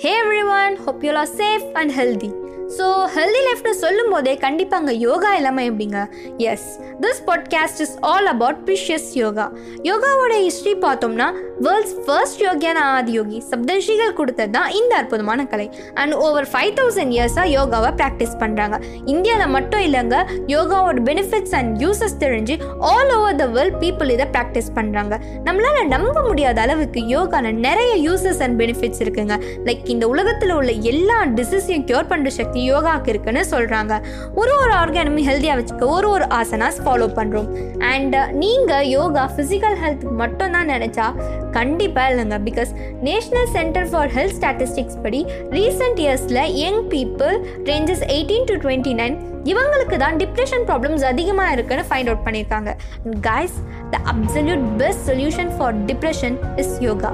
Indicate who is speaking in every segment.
Speaker 1: Hey everyone, hope you all are safe and healthy. So healthy லைஃப்னு சொல்லும் போதே கண்டிப்பாக அங்கே யோகா இல்லாமல் எப்படிங்க? Yes this podcast is all about precious yoga யோகாவோட history பார்த்தோம்னா வேர்ல்ட்ஸ் ஃபர்ஸ்ட் யோகியான ஆதி யோகி சப்தர்ஷிகள் கொடுத்தது தான் இந்த அற்புதமான கலை. அண்ட் ஓவர் ஃபைவ் தௌசண்ட் இயர்ஸாக யோகாவை ப்ராக்டிஸ் பண்ணுறாங்க இந்தியாவில் மட்டும் இல்லைங்க யோகாவோட பெனிஃபிட்ஸ் அண்ட் யூசஸ் தெரிஞ்சு all over the world people இதை ப்ராக்டிஸ் பண்ணுறாங்க நம்மளால் நம்ப முடியாத அளவுக்கு யோகாவில் நிறைய யூசஸ் அண்ட் பெனிஃபிட்ஸ் இருக்குங்க. லைக் இந்த உலகத்தில் உள்ள எல்லா டிசீஸையும் க்யூர் பண்ணுற சக்தி யோகாவுக்கு இருக்குன்னு சொல்கிறாங்க ஒரு ஒரு ஆர்கானமும் ஹெல்த்தியாக வச்சுக்க ஒரு ஒரு ஆசனாஸ் ஃபாலோ பண்ணுறோம் அண்ட் uh, நீங்கள் யோகா ஃபிசிக்கல் ஹெல்த்துக்கு மட்டும் தான் நினச்சா கண்டிப்பாக இல்லைங்க. Because national centre for health statistics படி ரீசெண்ட் இயர்ஸில் young people ranges eighteen to twenty nine இவங்களுக்கு தான் டிப்ரெஷன் ப்ராப்ளம்ஸ் அதிகமாக இருக்குன்னு ஃபைண்ட் அவுட் பண்ணியிருக்காங்க. Guys the absolute best solution for depression is yoga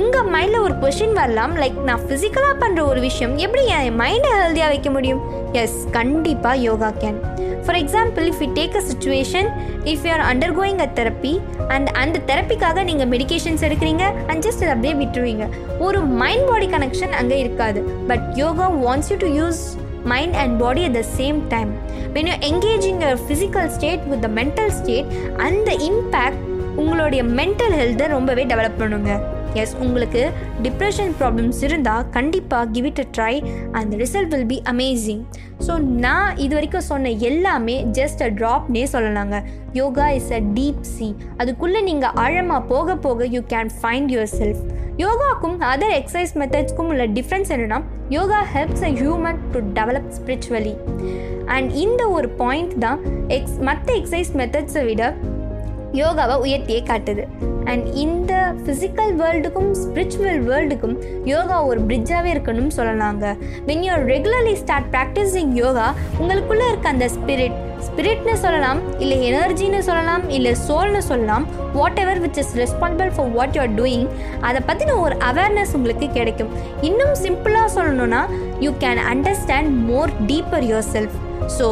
Speaker 1: உங்கள் மைண்டில் ஒரு கொஷின் வரலாம். லைக் நான் ஃபிசிக்கலாக பண்ணுற ஒரு விஷயம் எப்படி என் மைண்டை ஹெல்த்தியாக வைக்க முடியும்? எஸ் கண்டிப்பாக yoga can for example if you take a situation if you are undergoing a therapy and அந்த தெரப்பிக்காக நீங்கள் மெடிகேஷன்ஸ் எடுக்கிறீங்க அண்ட் ஜஸ்ட் அதை அப்படியே விட்டுருவீங்க. ஒரு மைண்ட் பாடி கனெக்ஷன் அங்கே இருக்காது. But yoga wants you to use mind and body at the same time when you engaging your physical state with the mental state அந்த இம்பேக்ட் உங்களுடைய மென்டல் ஹெல்த்தை ரொம்பவே டெவலப் பண்ணுங்கள் எஸ் உங்களுக்கு டிப்ரெஷன் ப்ராப்ளம்ஸ் இருந்தால் கண்டிப்பாக கிவ் இட் அ ட்ரை அந்த result will be amazing so நான் இது வரைக்கும் சொன்ன எல்லாமே ஜஸ்ட் அ ட்ராப்னே சொல்லலாங்க. Yoga is a deep sea அதுக்குள்ளே நீங்கள் ஆழமாக போக போக you can find yourself யோகாக்கும் அதர் எக்ஸசைஸ் மெத்தட்ஸ்க்கும் உள்ள டிஃப்ரென்ஸ் என்னென்னா yoga helps a human to develop spiritually and இந்த ஒரு பாயிண்ட் தான் எக்ஸ் மற்ற எக்ஸசைஸ் மெத்தட்ஸை விட யோகாவை உயர்த்தியே காட்டுது. அண்ட் இந்த ஃபிசிக்கல் வேர்ல்டுக்கும் ஸ்பிரிச்சுவல் வேர்ல்டுக்கும் யோகா ஒரு பிரிட்ஜாகவே இருக்கணும்னு சொல்லலாங்க. When you regularly start practising yoga உங்களுக்குள்ளே இருக்க அந்த ஸ்பிரிட் ஸ்பிரிட்னு சொல்லலாம் இல்லை எனர்ஜின்னு சொல்லலாம் இல்லை சோல்னு சொல்லலாம் whatever which is responsible for what you are doing அதை பற்றின ஒரு அவேர்னஸ் உங்களுக்கு கிடைக்கும். இன்னும் சிம்பிளாக சொல்லணும்னா you can understand more deeper yourself so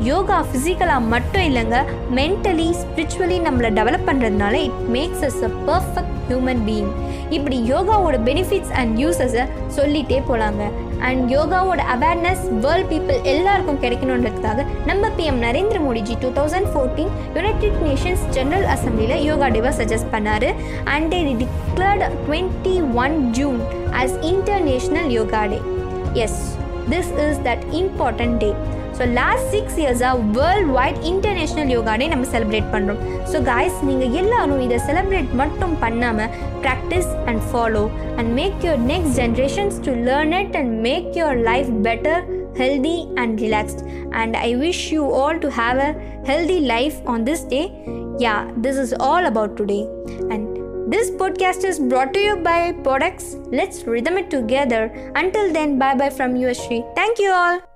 Speaker 1: yoga ஃபிசிக்கலாக மட்டும் இல்லைங்க மென்டலி ஸ்பிரிச்சுவலி நம்மளை டெவலப் பண்ணுறதுனால it makes us a perfect human being இப்படி யோகாவோட பெனிஃபிட்ஸ் அண்ட் யூசஸை சொல்லிகிட்டே போகலாங்க அண்ட் யோகாவோட அவேர்னஸ் வேர்ல்ட் பீப்புள் எல்லாருக்கும் கிடைக்கணுன்றதுக்காக நம்ம PM Narendra Modiji two thousand fourteen united nations general அசம்பிளியில் yoga டேவை சஜஸ்ட் பண்ணார். And they declared twenty one June as International Yoga Day yes this is that important day so last six இயர்ஸாக world wide International Yoga Day நம்ம celebrate பண்ணுறோம் so guys நீங்கள் எல்லாரும் இதை celebrate மட்டும் பண்ணாமல் practice and follow and make your next generations to learn it and make your life better healthy and relaxed and I wish you all to have a healthy life on this day yeah this is all about today and this podcast is brought to you by products let's rhythm it together. Until then bye bye from you thank you all